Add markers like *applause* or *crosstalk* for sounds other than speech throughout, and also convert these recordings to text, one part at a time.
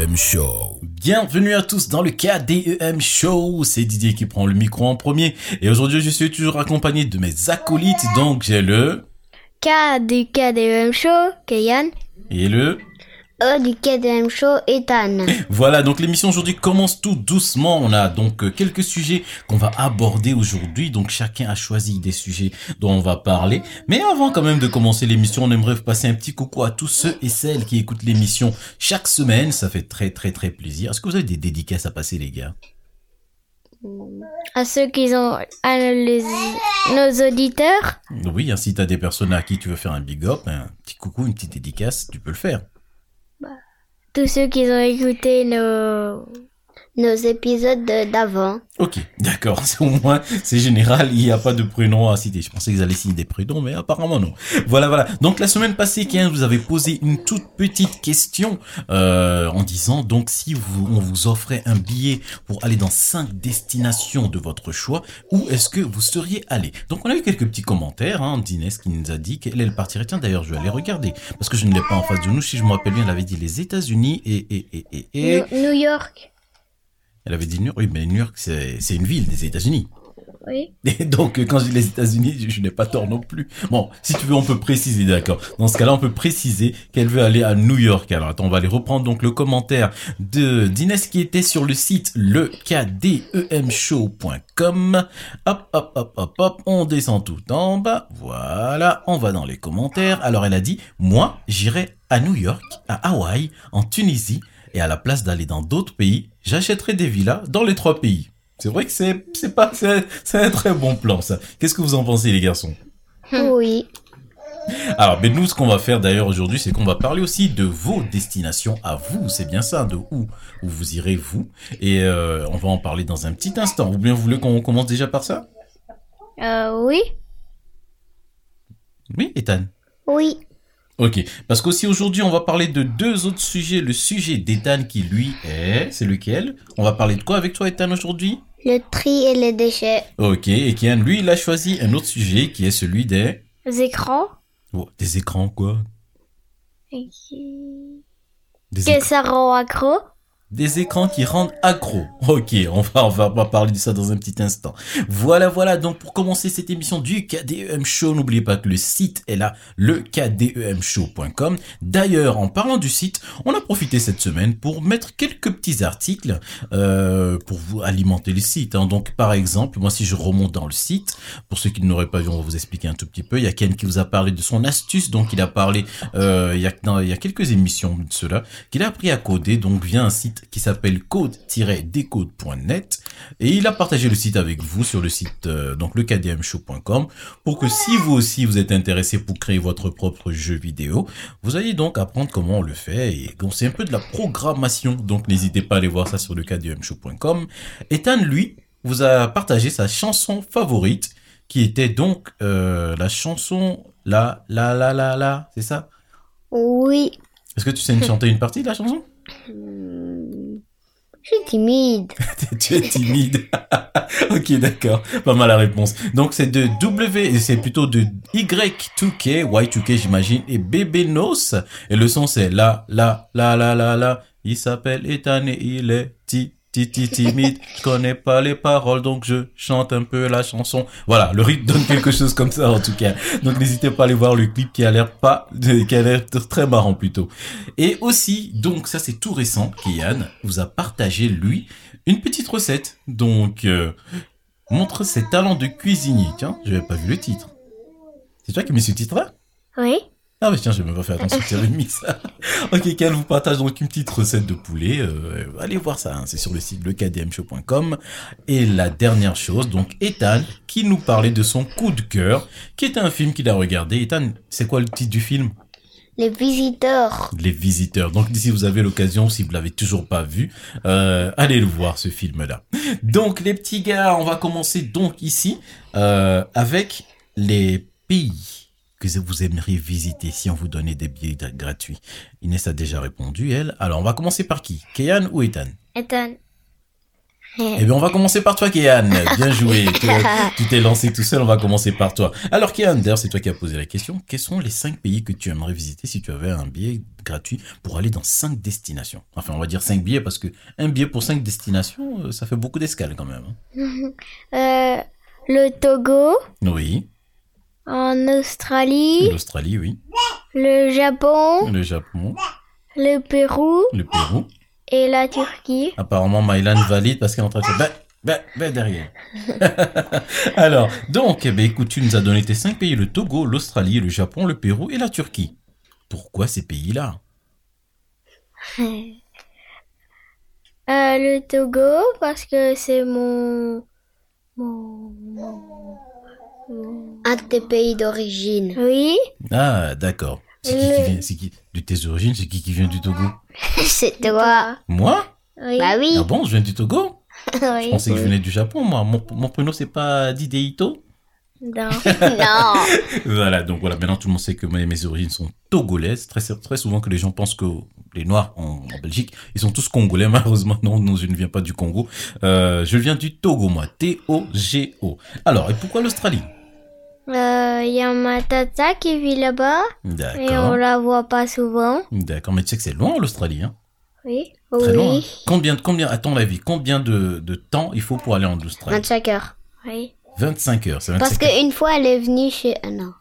KDEM Show. Bienvenue à tous dans le KDEM Show. C'est Didier qui prend le micro en premier. Et aujourd'hui, je suis toujours accompagné de mes acolytes. Donc, j'ai le... K du KDM Show, Kayan. Et le... E du KDM Show, Ethan. *laughs* Voilà, donc l'émission aujourd'hui commence tout doucement. On a donc euh, quelques sujets qu'on va aborder aujourd'hui. Donc chacun a choisi des sujets dont on va parler. Mais avant quand même de commencer l'émission, on aimerait passer un petit coucou à tous ceux et celles qui écoutent l'émission chaque semaine. Ça fait très très très plaisir. Est-ce que vous avez des dédicaces à passer les gars? À ceux qui ont, à les- nos auditeurs. Oui, hein, si tu as des personnes à qui tu veux faire un big up, un petit coucou, une petite dédicace, tu peux le faire. Tous ceux qui ont écouté nos, nos épisodes de- d'avant. Ok, d'accord. C'est *laughs* au moins, c'est général. Il n'y a pas de prénom à citer. Je pensais qu'ils allaient citer des prénoms, mais apparemment non. Voilà, voilà. Donc la semaine passée, Ken, vous avez posé une toute petite question euh, en disant donc si vous, on vous offrait un billet pour aller dans cinq destinations de votre choix, où est-ce que vous seriez allé? Donc on a eu quelques petits commentaires. Hein, d'Inès qui nous a dit qu'elle elle partirait. Tiens, d'ailleurs, je vais aller regarder parce que je ne l'ai pas en face de nous. Si je me rappelle bien, elle avait dit les États-Unis et et et et. et... New York. Elle avait dit New York. Oui, mais New York, c'est une ville des États-Unis. Oui. Et donc, quand je dis les États-Unis, je, je n'ai pas tort non plus. Bon, si tu veux, on peut préciser, d'accord. Dans ce cas-là, on peut préciser qu'elle veut aller à New York. Alors, attends, on va aller reprendre donc le commentaire de d'Inès qui était sur le site lekdemshow.com. Hop, hop, hop, hop, hop, on descend tout en bas. Voilà, on va dans les commentaires. Alors, elle a dit, moi, j'irai à New York, à Hawaï, en Tunisie, et à la place d'aller dans d'autres pays, j'achèterai des villas dans les trois pays. C'est vrai que c'est c'est pas c'est c'est un très bon plan ça. Qu'est-ce que vous en pensez les garçons? *laughs* Oui. Alors, ben nous ce qu'on va faire d'ailleurs aujourd'hui, c'est qu'on va parler aussi de vos destinations à vous. C'est bien ça, de où où vous irez vous. Et euh, on va en parler dans un petit instant. Ou bien vous voulez qu'on commence déjà par ça? Euh, oui. Oui, Ethan? Oui. Ok, parce qu'aussi aujourd'hui on va parler de deux autres sujets. Le sujet d'Ethan qui lui est, c'est lequel? On va parler de quoi avec toi Ethan aujourd'hui? Le tri et les déchets. Ok, et Kian lui il a choisi un autre sujet qui est celui des... Les écrans. Oh, des écrans quoi? Et Des Que ça rend accro. Des écrans qui rendent accro. Ok, on va, parler de ça dans un petit instant. Voilà, voilà. Donc, pour commencer cette émission du KDEM Show, n'oubliez pas que le site est là, le kdemshow.com. D'ailleurs, en parlant du site, on a profité cette semaine pour mettre quelques petits articles euh, pour vous alimenter le site. hein. Donc, par exemple, moi, si je remonte dans le site, pour ceux qui ne l'auraient pas vu, on va vous expliquer un tout petit peu. Il y a Ken qui vous a parlé de son astuce. Donc, il a parlé euh, il, y a, il y a quelques émissions de cela qu'il a appris à coder donc via un site qui s'appelle code-decode.net et il a partagé le site avec vous sur le site euh, donc le kdmshow.com pour que si vous aussi vous êtes intéressé pour créer votre propre jeu vidéo, vous allez donc apprendre comment on le fait et donc c'est un peu de la programmation donc n'hésitez pas à aller voir ça sur le kdmshow.com. Ethan lui vous a partagé sa chanson favorite qui était donc euh, la chanson la la la la la, c'est ça? Oui. Est-ce que tu sais chanter une partie de la chanson? Je suis timide. *laughs* Tu es timide. *laughs* ok, d'accord. Pas mal la réponse. Donc c'est de W, c'est plutôt de Y2K, Y2K j'imagine, et Bébé Nos. Et le son c'est la, la, la, la, la, la. Il s'appelle Ethan et il est ti, ti, ti, timide. Je connais pas les paroles, donc je chante un peu la chanson. Voilà, le rythme donne quelque chose comme ça en tout cas. Donc n'hésitez pas à aller voir le clip qui a l'air pas, qui a l'air très marrant plutôt. Et aussi, donc ça c'est tout récent, Kian vous a partagé lui une petite recette. Donc euh, montre ses talents de cuisinier. Tiens, j'avais pas vu le titre. C'est toi qui mets ce titre-là? Oui. Ah mais tiens, je vais même pas faire attention, *laughs* tu mis ça. ok, Kian vous partage donc une petite recette de poulet. Euh, allez voir ça, hein, c'est sur le site lekdmshow.com. Et la dernière chose, donc Ethan qui nous parlait de son coup de cœur, qui est un film qu'il a regardé. Ethan, c'est quoi le titre du film? Les visiteurs. les visiteurs. Donc si vous avez l'occasion, si vous l'avez toujours pas vu, euh, allez le voir ce film-là. Donc les petits gars, on va commencer donc ici euh, avec les pays que vous aimeriez visiter si on vous donnait des billets gra- gratuits. Inès a déjà répondu, elle. Alors on va commencer par qui? Kéan ou Ethan? Ethan. Eh bien, on va commencer par toi, Kéan. Bien joué. *laughs* Tu- Tu t'es lancé tout seul, on va commencer par toi. Alors, Kéan, d'ailleurs, c'est toi qui as posé la question. Quels sont les cinq pays que tu aimerais visiter si tu avais un billet gratuit pour aller dans cinq destinations? Enfin, on va dire cinq billets parce que un billet pour cinq destinations, euh, ça fait beaucoup d'escales quand même. hein. *laughs* Euh, le Togo, Oui. En Australie, L'Australie, oui. le Japon, Le Japon, le Pérou le Pérou. et la Turquie. Apparemment, Mylan valide parce qu'elle est en train de faire ben, ben, ben derrière. *laughs* Alors, donc, eh ben, écoute, tu nous as donné tes cinq pays, le Togo, l'Australie, le Japon, le Pérou et la Turquie. Pourquoi ces pays-là? *laughs* Euh, le Togo parce que c'est mon, mon, mon- Un de tes pays d'origine. oui, Ah, d'accord. C'est qui qui Le- vient C'est qui De tes origines, c'est qui qui vient du Togo? *laughs* C'est toi. Moi? Oui, Bah oui. Ah bon, je viens du Togo? *laughs* Je oui. pensais que je venais du Japon, moi. Mon, mon prénom, c'est pas Dideito? Non. *laughs* non. Voilà, donc voilà, maintenant tout le monde sait que mes, mes origines sont togolaises. Très, très souvent que les gens pensent que les Noirs en, en Belgique, ils sont tous congolais. Malheureusement, non, non, je ne viens pas du Congo. Euh, je viens du Togo, moi. T-O-G-O. Alors, et pourquoi l'Australie? Euh, Il y a ma tata qui vit là-bas et on D'accord. la voit pas souvent. D'accord, mais tu sais que c'est loin l'Australie, hein Oui. Très loin. Oui. Combien, combien, à ton avis, combien de, de temps il faut pour aller en Australie? 25 heures. Oui. 25 heures, c'est 25 Parce qu'une fois, elle est venue chez... Ah non.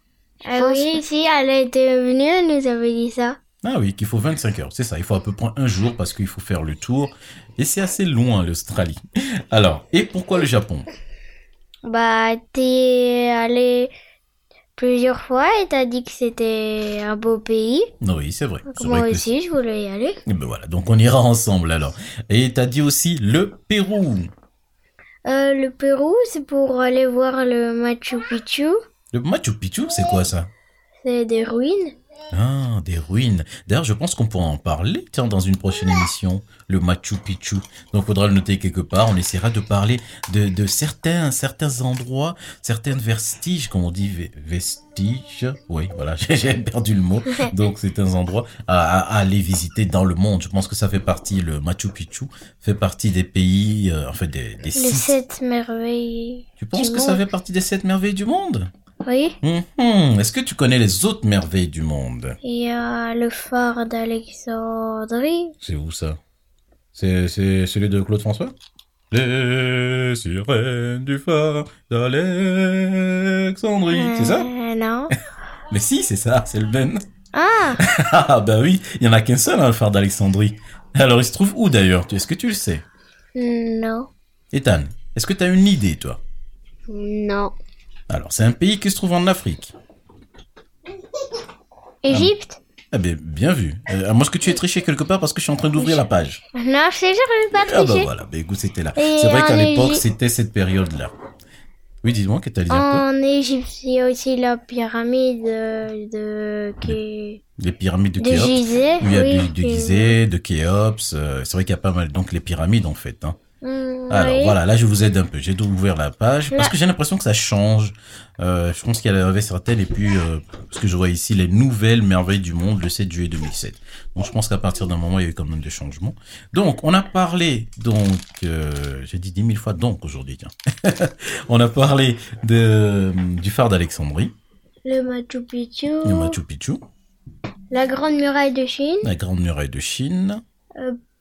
Pense- oui, si, elle était venue, elle nous avait dit ça. Ah oui, qu'il faut 25 heures, c'est ça. Il faut à peu près un jour parce qu'il faut faire le tour. Et c'est assez loin, l'Australie. Alors, et pourquoi le Japon? Bah, t'es allé plusieurs fois et t'as dit que c'était un beau pays. Oui, c'est vrai. Moi vrai aussi, je voulais y aller. Eh ben voilà, donc on ira ensemble alors. Et t'as dit aussi le Pérou. Euh, le Pérou, c'est pour aller voir le Machu Picchu. Le Machu Picchu, c'est quoi ça? C'est des ruines. Ah, des ruines. D'ailleurs, je pense qu'on pourra en parler, tiens, dans une prochaine émission, le Machu Picchu. Donc, faudra le noter quelque part. On essaiera de parler de, de certains, certains endroits, certains vestiges, comme on dit, ve- vestiges. Oui, voilà, *laughs* j'ai perdu le mot. Donc, certains endroits à, à- à aller visiter dans le monde. Je pense que ça fait partie, le Machu Picchu fait partie des pays, euh, en fait, des, des Les sites. sept merveilles. Tu penses que ça fait partie des sept merveilles du monde? Oui. Mhm. Est-ce que tu connais les autres merveilles du monde? Il y a le phare d'Alexandrie. C'est où ça? C'est c'est celui de Claude François? Les sirènes du phare d'Alexandrie, c'est ça? Euh, Non. *laughs* Mais si, c'est ça, c'est le Ben. Ah, *laughs* Ah bah oui, il y en a qu'un seul, hein, le phare d'Alexandrie. Alors il se trouve où d'ailleurs? Est-ce que tu le sais? Non. Ethan, est-ce que tu as une idée toi? Non. Alors c'est un pays qui se trouve en Afrique. Égypte Ah ben bien vu. Euh, à moins que tu aies triché quelque part parce que je suis en train d'ouvrir la page. Non, je sais, j'arrive pas à Ah bah voilà, bah écoute, c'était là. C'est vrai qu'à l'époque, c'était cette période-là. Oui, dis-moi, que t'as dit un En Égypte, il y a aussi la pyramide de, de, peu Les pyramides de de Khéops. Gizeh. Oui, il y a oui, du, de Gizeh, de Khéops. euh, c'est vrai qu'il y a pas mal. Donc les pyramides en fait. Hein. Hmm, Alors voilà, là je vous aide un peu. J'ai ouvert la page parce que j'ai l'impression que ça change. Euh, je pense qu'il y en avait certaines et puis euh, ce que je vois ici, les nouvelles merveilles du monde le 7 juillet 2007. Donc je pense qu'à partir d'un moment il y a eu quand même des changements. Donc on a parlé donc euh, j'ai dit dix mille fois donc aujourd'hui tiens. *laughs* on a parlé de du phare d'Alexandrie, Le Machu Picchu. le Machu Picchu, La Grande Muraille de Chine. la grande muraille de Chine.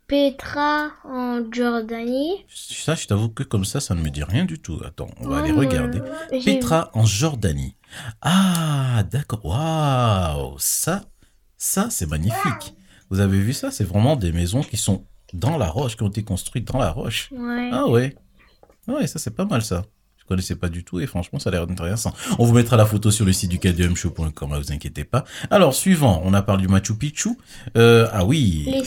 Petra en Jordanie. Ça, je t'avoue que comme ça, ça ne me dit rien du tout. Attends, on va aller regarder. Petra en Jordanie. Ah, d'accord. Waouh, ça, ça, c'est magnifique. Vous avez vu ça? C'est vraiment des maisons qui sont dans la roche, qui ont été construites dans la roche. Ouais. Ah ouais. Ouais, ça c'est pas mal ça. Je connaissais pas du tout et franchement ça a l'air intéressant. On vous mettra la photo sur le site du kdmshow.com, hein, vous inquiétez pas. Alors suivant, on a parlé du Machu Picchu. Euh, ah oui, Les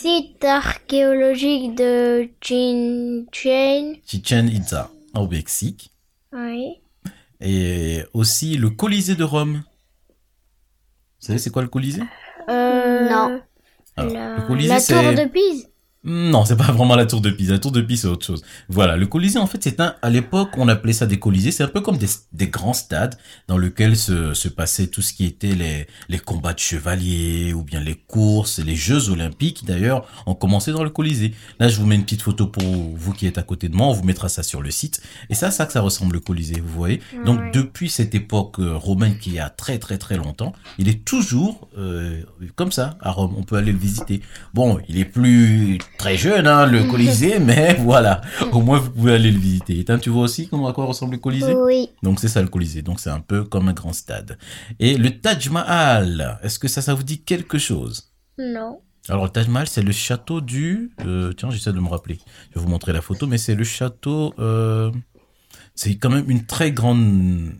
sites archéologiques de Chichen. Chichen Itza au Mexique. Oui. Et aussi le Colisée de Rome. Vous savez c'est quoi le Colisée? Euh, Non. Alors, La, le Colisée la tour de Pise. Non, c'est pas vraiment la tour de Pise. La tour de Pise, c'est autre chose. Voilà, le Colisée, en fait, c'est un. À l'époque, on appelait ça des Colisées. C'est un peu comme des, des grands stades dans lesquels se, se passait tout ce qui était les, les combats de chevaliers ou bien les courses, les Jeux Olympiques. D'ailleurs, ont commencé dans le Colisée. Là, je vous mets une petite photo pour vous qui êtes à côté de moi. On vous mettra ça sur le site. Et ça, ça que ça ressemble le Colisée, vous voyez. Donc, depuis cette époque euh, romaine qui a très très très longtemps, il est toujours euh, comme ça à Rome. On peut aller le visiter. Bon, il est plus très jeune, hein, le *laughs* Colisée, mais *laughs* voilà. Au moins, vous pouvez aller le visiter. Et tu vois aussi comment à quoi ressemble le Colisée? Oui. Donc, c'est ça le Colisée. Donc, c'est un peu comme un grand stade. Et le Taj Mahal, est-ce que ça, ça vous dit quelque chose? Non. alors, le Taj Mahal, c'est le château du... euh, tiens, j'essaie de me rappeler. Je vais vous montrer la photo, mais c'est le château... euh, c'est quand même une très grande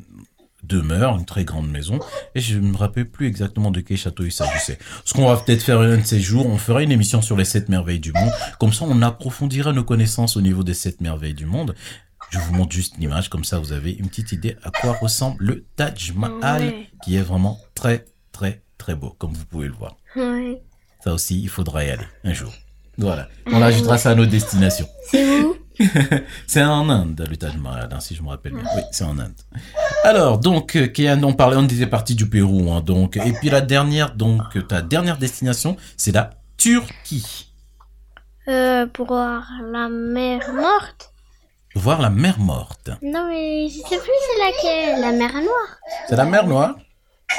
demeure, une très grande maison. Et je ne me rappelle plus exactement de quel château il s'agissait. Ce qu'on va peut-être faire un de ces jours, on fera une émission sur les sept merveilles du monde. Comme ça, on approfondira nos connaissances au niveau des sept merveilles du monde. Je vous montre juste l'image, comme ça vous avez une petite idée à quoi ressemble le Taj Mahal, qui est vraiment très, très, très beau, comme vous pouvez le voir. Ça aussi, il faudra y aller un jour. Voilà. On ajoutera ça à nos destinations. C'est où? *laughs* C'est en Inde, Taj Mahal, hein, si je me rappelle bien. Oui, c'est en Inde. Alors, donc, euh, Kéan, on parlait, on était parti du Pérou, hein, donc. Et puis la dernière, donc, euh, ta dernière destination, c'est la Turquie. Euh, pour voir la mer morte. Voir la mer morte. Non, mais je sais plus c'est laquelle. La mer Noire. C'est la mer Noire?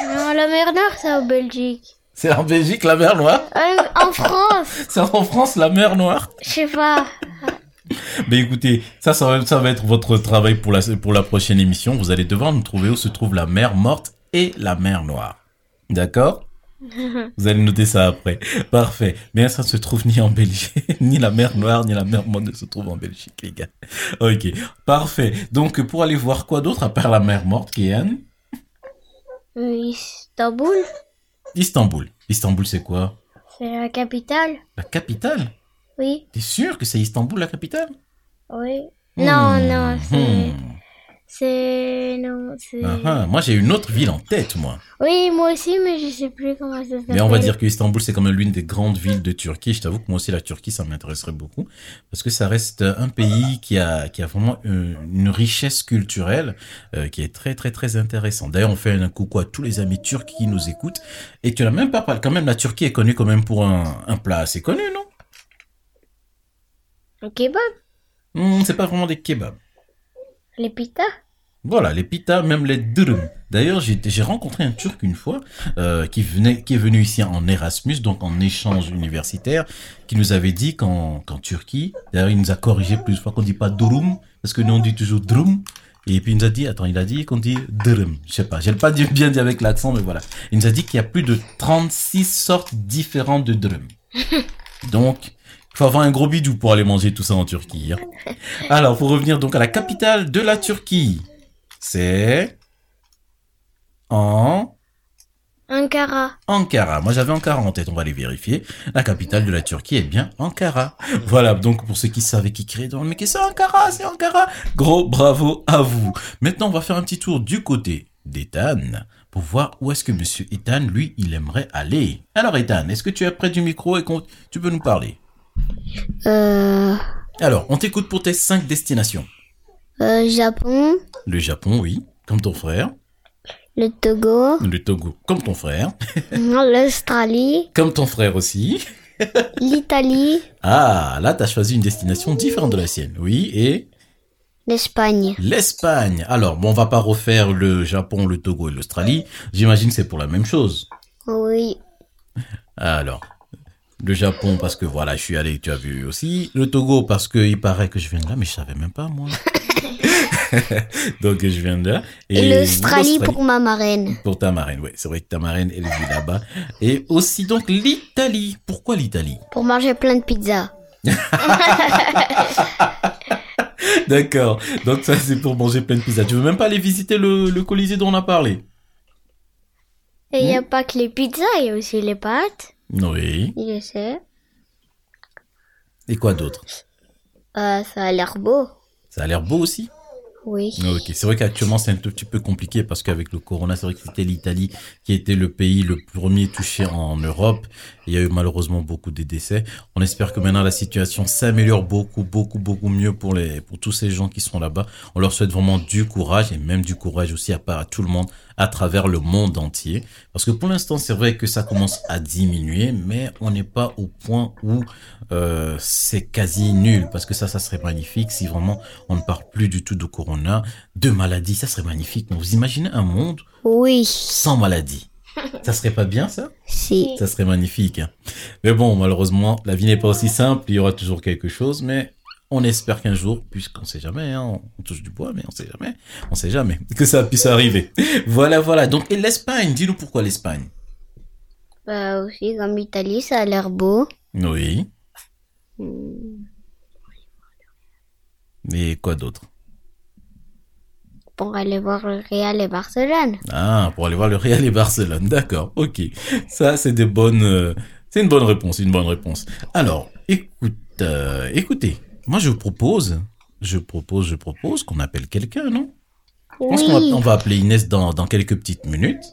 Non, la mer Nord, c'est en Belgique. C'est en Belgique, la mer Noire? Euh, en France, *laughs* C'est en France, la mer Noire? Je sais pas. *laughs* Mais écoutez, ça, ça va, ça va être votre travail pour la, pour la prochaine émission. Vous allez devoir nous trouver où se trouve la mer morte et la mer noire. D'accord? *laughs* Vous allez noter ça après. Parfait. Mais ça ne se trouve ni en Belgique, *laughs* ni la mer noire, ni la mer morte ne se trouve en Belgique, les gars. Ok. Parfait. Donc, pour aller voir quoi d'autre à part la mer morte, Kéan Euh, Istanbul, Istanbul. Istanbul, c'est quoi? C'est la capitale. La capitale? Oui, T'es sûr que c'est Istanbul, la capitale? Oui. Non, Hmm, non, c'est... hmm. C'est... Non, c'est... Ah, ah. Moi, j'ai une autre ville en tête, moi. Oui, moi aussi, mais je sais plus comment ça s'appelle. Mais on va dire que Istanbul, c'est quand même l'une des grandes villes de Turquie. Je t'avoue que moi aussi, la Turquie, ça m'intéresserait beaucoup. Parce que ça reste un pays qui a, qui a vraiment une, une richesse culturelle euh, qui est très, très, très intéressante. D'ailleurs, on fait un coucou à tous les amis turcs qui nous écoutent. Et tu n'as même pas parlé. Quand même, la Turquie est connue quand même pour un, un plat assez connu, non? Le kebab, Hmm, C'est pas vraiment des kebabs. les pitas. Voilà, les pitas, même les dürüm. D'ailleurs, j'ai rencontré un Turc une fois euh, qui venait, qui est venu ici en Erasmus, donc en échange universitaire, qui nous avait dit qu'en Turquie, d'ailleurs, il nous a corrigé plusieurs fois qu'on dit pas durum, parce que nous on dit toujours drum. Et puis il nous a dit, attends, il a dit qu'on dit dürüm. Je sais pas, j'ai pas bien dit avec l'accent, mais voilà. Il nous a dit qu'il y a plus de 36 sortes différentes de dürüm. *laughs* Donc, faut avoir un gros bidou pour aller manger tout ça en Turquie. hein. *laughs* Alors, pour revenir donc à la capitale de la Turquie, c'est en Ankara. Ankara. Moi, j'avais Ankara en tête. On va aller vérifier. La capitale de la Turquie est bien Ankara. Voilà. Donc, pour ceux qui savaient qui créaient dans le mais c'est Ankara, c'est Ankara. Gros bravo à vous. Maintenant, on va faire un petit tour du côté d'Ethan pour voir où est-ce que Monsieur Ethan, lui, il aimerait aller. Alors, Ethan, est-ce que tu es près du micro et tu peux nous parler? Euh, Alors, on t'écoute pour tes cinq destinations. euh, Japon, Le Japon, oui, comme ton frère. le Togo, Le Togo, comme ton frère. l'Australie, Comme ton frère aussi. l'Italie, Ah, là, t'as choisi une destination différente de la sienne. Oui, et l'Espagne. l'Espagne. Alors, bon, on va pas refaire le Japon, le Togo et l'Australie. J'imagine que c'est pour la même chose. Oui. Alors, le Japon parce que voilà, je suis allé, tu as vu aussi. Le Togo parce que il paraît que je viens de là, mais je savais même pas moi. *laughs* Donc je viens de là. Et, l'Australie pour ma marraine. pour ta marraine. Oui, c'est vrai que ta marraine elle vit là-bas. Et aussi donc l'Italie. Pourquoi l'Italie? Pour manger plein de pizzas. *laughs* D'accord. Donc ça c'est pour manger plein de pizzas. Tu veux même pas aller visiter le, le Colisée dont on a parlé? Et il n'y a pas que les pizzas, il y a aussi les pâtes. Oui. Je sais. Et quoi d'autre? Euh, ça a l'air beau. Ça a l'air beau aussi? Oui. Ok, c'est vrai qu'actuellement c'est un tout petit peu compliqué parce qu'avec le corona, c'est vrai que c'était l'Italie qui était le pays le premier touché en Europe. Il y a eu malheureusement beaucoup de décès. On espère que maintenant la situation s'améliore beaucoup, beaucoup, beaucoup mieux pour les, pour tous ces gens qui sont là-bas. On leur souhaite vraiment du courage et même du courage aussi à part à tout le monde à travers le monde entier. Parce que pour l'instant, c'est vrai que ça commence à diminuer, mais on n'est pas au point où euh, c'est quasi nul. Parce que ça, ça serait magnifique si vraiment on ne parle plus du tout de corona, de maladie. Ça serait magnifique. vous imaginez un monde oui. sans maladie ça serait pas bien ça? Si. Ça serait magnifique. hein. Mais bon, malheureusement, la vie n'est pas aussi simple. Il y aura toujours quelque chose, mais on espère qu'un jour, puisqu'on sait jamais, hein, on touche du bois, mais on sait jamais, on sait jamais *laughs* que ça puisse arriver. Voilà, voilà. Donc, et l'Espagne, dis-nous pourquoi l'Espagne? Bah aussi, comme l'Italie, ça a l'air beau. Oui. Mais quoi d'autre? Pour aller voir le Real et Barcelone. Ah, pour aller voir le Real et Barcelone. D'accord, ok. Ça, c'est des bonnes. euh, c'est une bonne réponse, une bonne réponse. Alors, écoute, euh, écoutez, moi je propose, je propose, je propose qu'on appelle quelqu'un, non? Je pense qu'on va, Oui. on va appeler Inès dans, dans quelques petites minutes.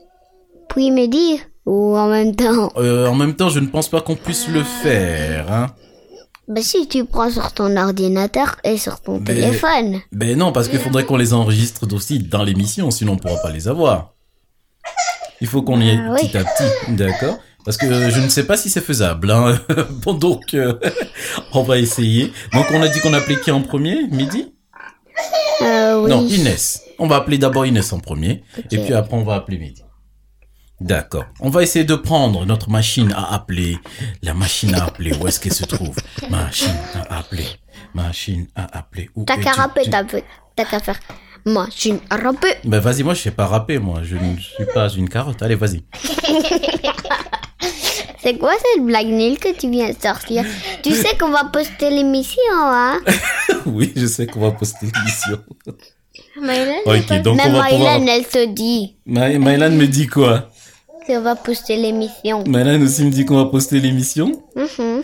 Puis me dire Ou en même temps Euh, en même temps, je ne pense pas qu'on puisse le faire. Hein. Bah si tu prends sur ton ordinateur et sur ton Mais- téléphone. Ben non, parce qu'il faudrait qu'on les enregistre aussi dans l'émission, sinon on pourra pas les avoir. Il faut qu'on y aille Ah oui. petit à petit, d'accord? Parce que je ne sais pas si c'est faisable. Hein. *laughs* bon, donc, euh, *laughs* on va essayer. Donc, on a dit qu'on appelait qui en premier Midi? Euh, oui. Non, Inès. On va appeler d'abord Inès en premier, et puis après, on va appeler Midi. D'accord. On va essayer de prendre notre machine à appeler. La machine à appeler, où est-ce qu'elle se trouve? Machine à appeler. Machine à appeler. Où T'as qu'à rapper, t'as qu'à faire machine à rapper. Ben vas-y, moi je sais pas rapper, moi. Je ne suis pas une carotte. Allez, vas-y. *laughs* C'est quoi cette blague nulle que tu viens de sortir? Tu *laughs* sais qu'on va poster l'émission, hein? *laughs* Oui, je sais qu'on va poster l'émission. Maëlan, Ok, donc on Même pouvoir... Mylan, elle se dit Mylan me dit quoi? Qu'on va poster l'émission. Mylan aussi me dit qu'on va poster l'émission. Mhm.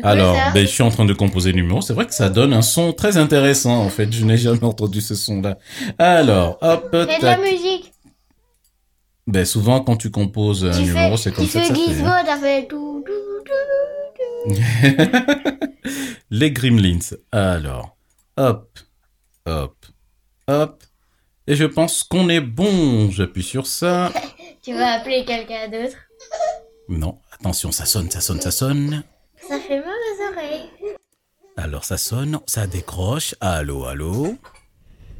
quoi Alors, ça ben, je suis en train de composer le numéro. C'est vrai que ça donne un son très intéressant, en fait. Je n'ai jamais entendu ce son-là. Alors, hop, C'est de la musique. Ben, souvent, quand tu composes un Tu numéro, fais, c'est comme tu ça que fais ça fait. Gizmo, hein. t'as fait tout, tout, tout, tout. *laughs* Les Gremlins. Alors, hop, hop, hop. Et je pense qu'on est bon. J'appuie sur ça. *laughs* Tu vas appeler quelqu'un d'autre? Non, attention, ça sonne, ça sonne, ça sonne. Ça fait mal aux oreilles. Alors ça sonne, ça décroche. Allô, allô?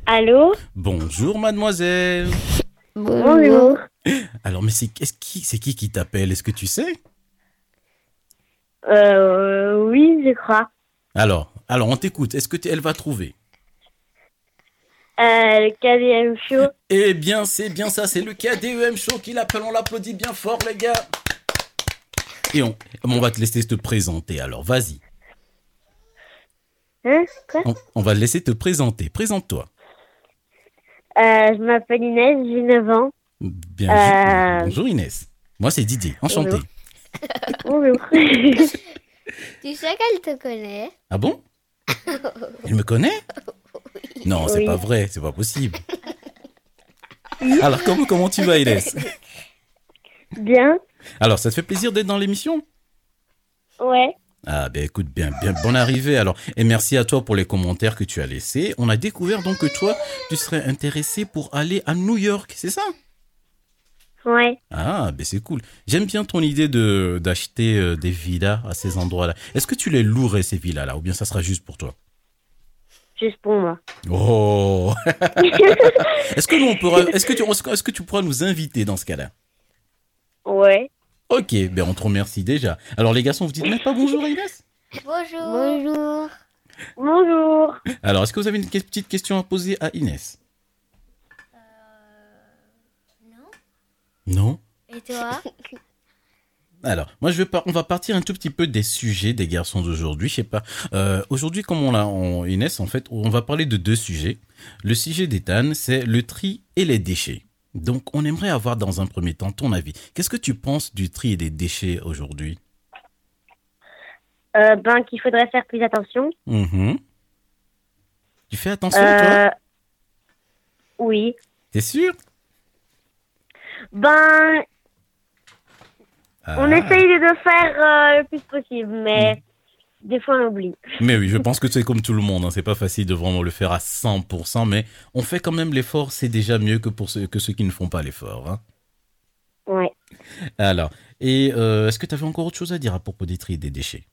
Allô? Bonjour, mademoiselle. Bonjour. *laughs* Alors, mais c'est qui, c'est qui qui t'appelle? Est-ce que tu sais? Euh, oui, je crois. Alors, alors on t'écoute. Est-ce que elle va trouver? Euh, le KDM Show. Eh bien, c'est bien ça. C'est le KDEM Show qui l'appelle. On l'applaudit bien fort, les gars. Et on, on va te laisser te présenter. Alors, vas-y. Hein Quoi? On, on va te laisser te présenter. Présente-toi. euh, Je m'appelle Inès, j'ai 9 ans. Bien. Euh. Bonjour Inès. Moi, c'est Didier. Enchanté. Bonjour. *laughs* Tu sais qu'elle te connaît? Ah bon? Elle me connaît? *laughs* Non, c'est pas vrai, c'est pas possible. Alors, comment, comment tu vas, Inès? Bien Alors, ça te fait plaisir d'être dans l'émission? Ouais. Ah, ben écoute, bien, bien, bonne arrivée alors. Et merci à toi pour les commentaires que tu as laissés. On a découvert donc que toi, tu serais intéressé pour aller à New York, c'est ça? Ouais. Ah, ben c'est cool. J'aime bien ton idée de d'acheter euh, des villas à ces endroits-là. Est-ce que tu les louerais, ces villas-là, ou bien ça sera juste pour toi? Juste pour moi. Oh *laughs* Est-ce que nous on pourra, est-ce que tu, est-ce que tu pourras nous inviter dans ce cas-là? Ouais. Ok, ben on te remercie déjà. Alors les garçons, vous dites même pas bonjour à Inès Bonjour. Bonjour. Bonjour. Alors, est-ce que vous avez une que- petite question à poser à Inès? Non? Et toi? *laughs* Alors, moi, je vais par- on va partir un tout petit peu des sujets des garçons d'aujourd'hui. Je sais pas. Euh, aujourd'hui, comme on l'a, on- Inès, en fait, on va parler de deux sujets. Le sujet d'Ethan, c'est le tri et les déchets. Donc, on aimerait avoir dans un premier temps ton avis. Qu'est-ce que tu penses du tri et des déchets aujourd'hui? Euh, ben, qu'il faudrait faire plus attention. Mhm. Tu fais attention, toi? Euh, Oui. T'es sûr? Ben, on Ah. essaye de le faire euh, le plus possible, mais des fois on oublie. Mais oui, je pense que c'est comme tout le monde. Hein. C'est pas facile de vraiment le faire à 100%, mais on fait quand même l'effort. C'est déjà mieux que pour ceux, que ceux qui ne font pas l'effort. Hein. Ouais. Alors, et euh, est-ce que tu avais encore autre chose à dire à propos des tri et des déchets?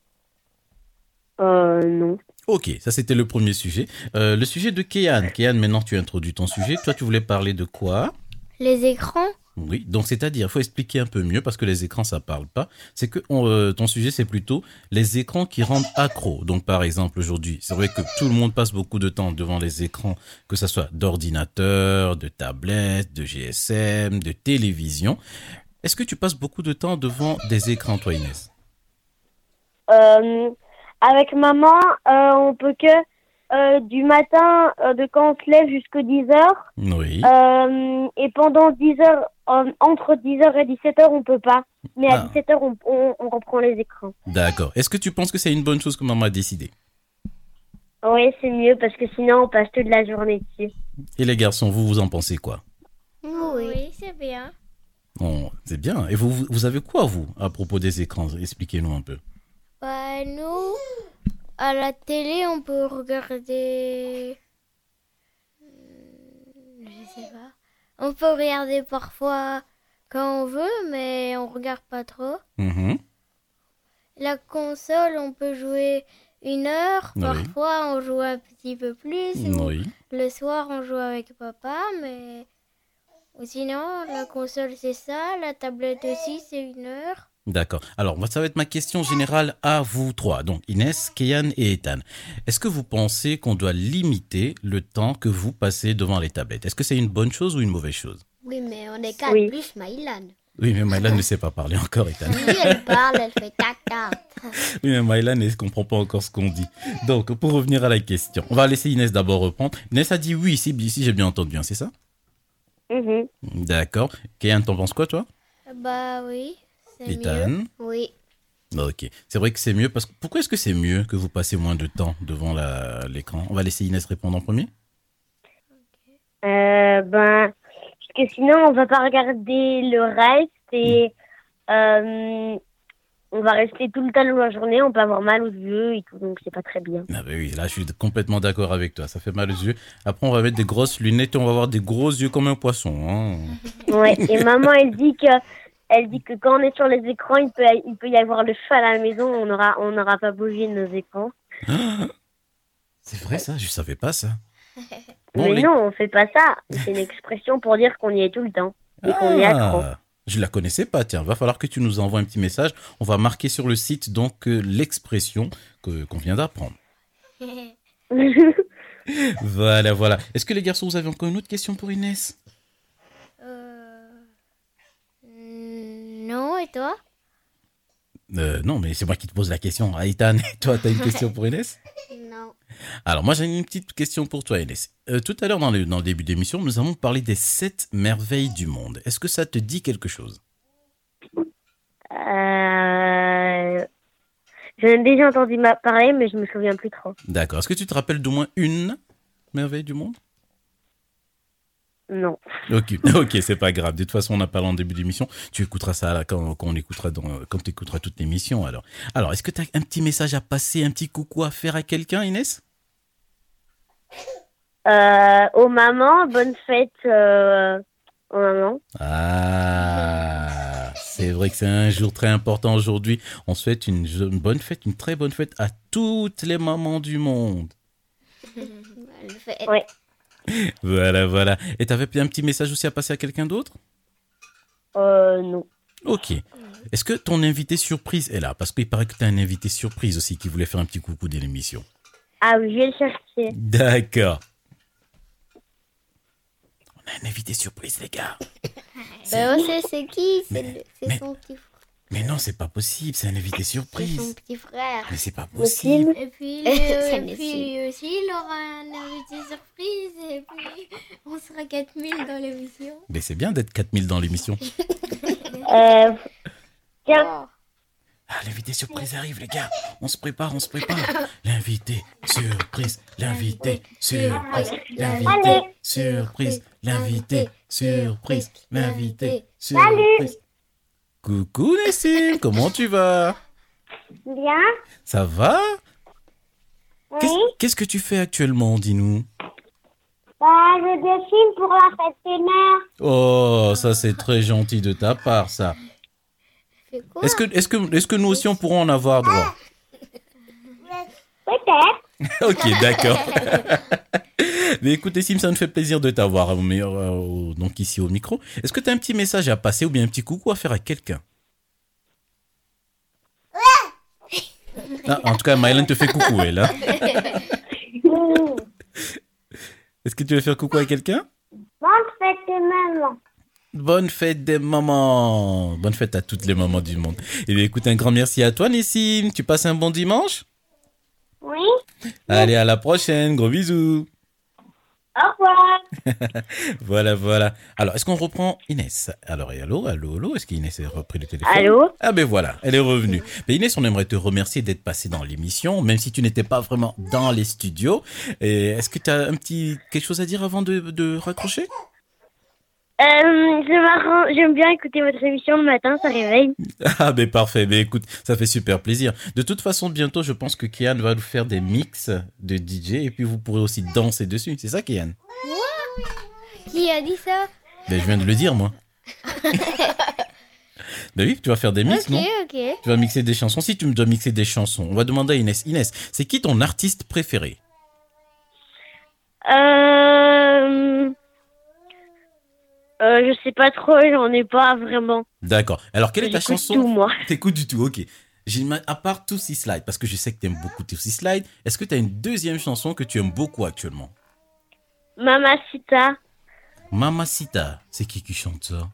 Euh, non. Ok, ça c'était le premier sujet. Euh, le sujet de Kéan. Kéan, maintenant tu introduis ton sujet. Toi, tu voulais parler de quoi? Les écrans Oui, donc c'est-à-dire, il faut expliquer un peu mieux parce que les écrans, ça parle pas. C'est que euh, ton sujet, c'est plutôt les écrans qui rendent accro. Donc, par exemple, aujourd'hui, c'est vrai que tout le monde passe beaucoup de temps devant les écrans, que ça soit d'ordinateur, de tablette, de GSM, de télévision. Est-ce que tu passes beaucoup de temps devant des écrans, toi, Inès? Euh, avec maman, euh, on peut que euh, du matin, euh, de quand on se lève jusqu'à 10 heures. Oui. Euh, et pendant 10 heures, euh, entre 10 heures et 17 heures, on peut pas. Mais à Ah. 17 heures, on, on, on reprend les écrans. D'accord. Est-ce que tu penses que c'est une bonne chose que maman a décidé? Oui, c'est mieux parce que sinon, on passe toute la journée dessus. Et les garçons, vous, vous en pensez quoi? Oui, c'est bien. Bon, c'est bien. Et vous, vous- vous avez quoi, vous, à propos des écrans? Expliquez-nous un peu. Bah, nous, à la télé, on peut regarder. Hmm, Je sais pas. On peut regarder parfois quand on veut, mais on regarde pas trop. Mhm. La console, on peut jouer une heure. Oui. Parfois, on joue un petit peu plus. Oui. Le soir, on joue avec papa, mais. Sinon, la console, c'est ça. La tablette aussi, c'est une heure. D'accord. Alors, ça va être ma question générale à vous trois. Donc, Inès, Kéan et Ethan. Est-ce que vous pensez qu'on doit limiter le temps que vous passez devant les tablettes? Est-ce que c'est une bonne chose ou une mauvaise chose? Oui, mais on est quatre Oui. plus Maïlan. Oui, mais Mylan ne sait pas parler encore, Ethan. Oui, elle parle, elle fait caca. Oui, mais Mylan ne comprend pas encore ce qu'on dit. Donc, pour revenir à la question, on va laisser Inès d'abord reprendre. Inès a dit oui, si, si j'ai bien entendu, hein, c'est ça? Mhm. D'accord. Kéan, t'en penses quoi, toi? Bah oui. Ethan Oui. Ok. C'est vrai que c'est mieux parce que pourquoi est-ce que c'est mieux que vous passez moins de temps devant l'écran? On va laisser Inès répondre en premier. Euh, ben, parce que sinon, on va pas regarder le reste et euh, on va rester tout le temps dans la journée, on peut avoir mal aux yeux et tout, donc c'est pas très bien. Ah bah oui, là je suis complètement d'accord avec toi. Ça fait mal aux yeux. Après on va mettre des grosses lunettes et on va avoir des gros yeux comme un poisson. hein. Ouais. Et maman, elle dit que, elle dit que quand on est sur les écrans, il peut, il peut y avoir le feu à la maison, on aura, on n'aura pas bougé de nos écrans. *gasps* C'est vrai ça Je savais pas ça. *laughs* Bon, Mais les- non, on fait pas ça. C'est une *laughs* expression pour dire qu'on y est tout le temps et qu'on est accro. Ah, je la connaissais pas. Tiens, va falloir que tu nous envoies un petit message. On va marquer sur le site donc euh, l'expression que qu'on vient d'apprendre. *laughs* Voilà, voilà. Est-ce que les garçons vous avez encore une autre question pour Inès Euh... hmm, Non, et toi Euh, Non, mais c'est moi qui te pose la question. Aïtan, *laughs* toi, tu as une question pour Inès *laughs* Non. Alors, moi, j'ai une petite question pour toi, Inès. Euh, tout à l'heure, dans le, dans le début d'émission, nous avons parlé des sept merveilles du monde. Est-ce que ça te dit quelque chose? Euh... J'en ai déjà entendu ma- parler, mais je me souviens plus trop. D'accord. Est-ce que tu te rappelles d'au moins une merveille du monde? Non. Ok, *laughs* ok, c'est pas grave. De toute façon, on a parlé en début d'émission. Tu écouteras ça là, quand, quand on écoutera dans, quand tu écouteras toute l'émission. Alors, alors est-ce que tu as un petit message à passer, un petit coucou à faire à quelqu'un, Inès? Euh, aux mamans, bonne fête euh, aux mamans. Ah, c'est vrai que c'est un jour très important aujourd'hui. On souhaite une, bonne fête, une très bonne fête à toutes les mamans du monde. *laughs* Ouais. *laughs* Voilà, voilà. Et t'avais un petit message aussi à passer à quelqu'un d'autre? Euh, non. Ok. Est-ce que ton invité surprise est là? Parce qu'il paraît que tu as un invité surprise aussi qui voulait faire un petit coucou dès l'émission. Ah oui, je vais le chercher. D'accord. On a un invité surprise, les gars. *laughs* Ben, on sait c'est qui, c'est Mais- le- c'est mais- son, petit... Mais non, c'est pas possible, c'est un invité c'est son surprise. petit frère. Mais c'est pas possible. Et puis, *laughs* Ça et puis lui aussi, il aura un invité surprise. Et puis, *laughs* on sera 4000 dans l'émission. Mais c'est bien d'être 4000 dans l'émission. *laughs* Euh, tiens. Ah, l'invité surprise arrive, les gars. On se prépare, on se prépare. L'invité surprise, l'invité surprise, l'invité surprise, l'invité surprise, l'invité surprise. Coucou Nessim, comment tu vas? Bien. Ça va? Oui. Qu'est-ce que tu fais actuellement, dis-nous? Bah, je dessine pour la fête des mères. Oh, ça c'est très gentil de ta part, ça. Est-ce que, est-ce que, est-ce que nous aussi on pourra en avoir droit Peut-être. *laughs* Ok, d'accord. *laughs* Mais écoute, Sim, ça me fait plaisir de t'avoir au meilleur, euh, donc ici au micro. Est-ce que tu as un petit message à passer ou bien un petit coucou à faire à quelqu'un? Ah, En tout cas, Mylan te fait coucou, elle. hein. *laughs* Est-ce que tu veux faire coucou à quelqu'un? Bonne fête des mamans. Bonne fête des mamans. Bonne fête à toutes les mamans du monde. Et bien, écoute, un grand merci à toi, Nessim. Tu passes un bon dimanche? Oui. Allez, à la prochaine. Gros bisous. Au revoir. *laughs* Voilà, voilà. Alors, est-ce qu'on reprend Inès? Alors, et allô, allô, allô? Est-ce qu'Inès a repris le téléphone? Allô? Ah ben voilà, elle est revenue. Mais Inès, on aimerait te remercier d'être passée dans l'émission, même si tu n'étais pas vraiment dans les studios. Et Est-ce que tu as un petit quelque chose à dire avant de, de raccrocher? C'est marrant. J'aime bien écouter votre émission le matin, ça réveille. *laughs* Ah ben parfait, mais écoute, ça fait super plaisir. De toute façon, bientôt, je pense que Kian va nous faire des mix de DJ et puis vous pourrez aussi danser dessus. C'est ça, Kian? Qui a dit ça? Ben je viens de le dire, moi. *laughs* ben oui, tu vas faire des mix, Ok, non? ok. Tu vas mixer des chansons. Si tu me dois mixer des chansons, on va demander à Inès. Inès, c'est qui ton artiste préféré? Euh... Euh, je sais pas trop, j'en ai pas vraiment. D'accord. Alors, quelle est ta chanson tout, moi. *laughs* T'écoutes du tout, ok. À part Tootsie Slide, parce que je sais que t'aimes beaucoup Tootsie Slide, est-ce que t'as une deuxième chanson que tu aimes beaucoup actuellement? Mamacita, Mamacita, c'est qui qui chante ça?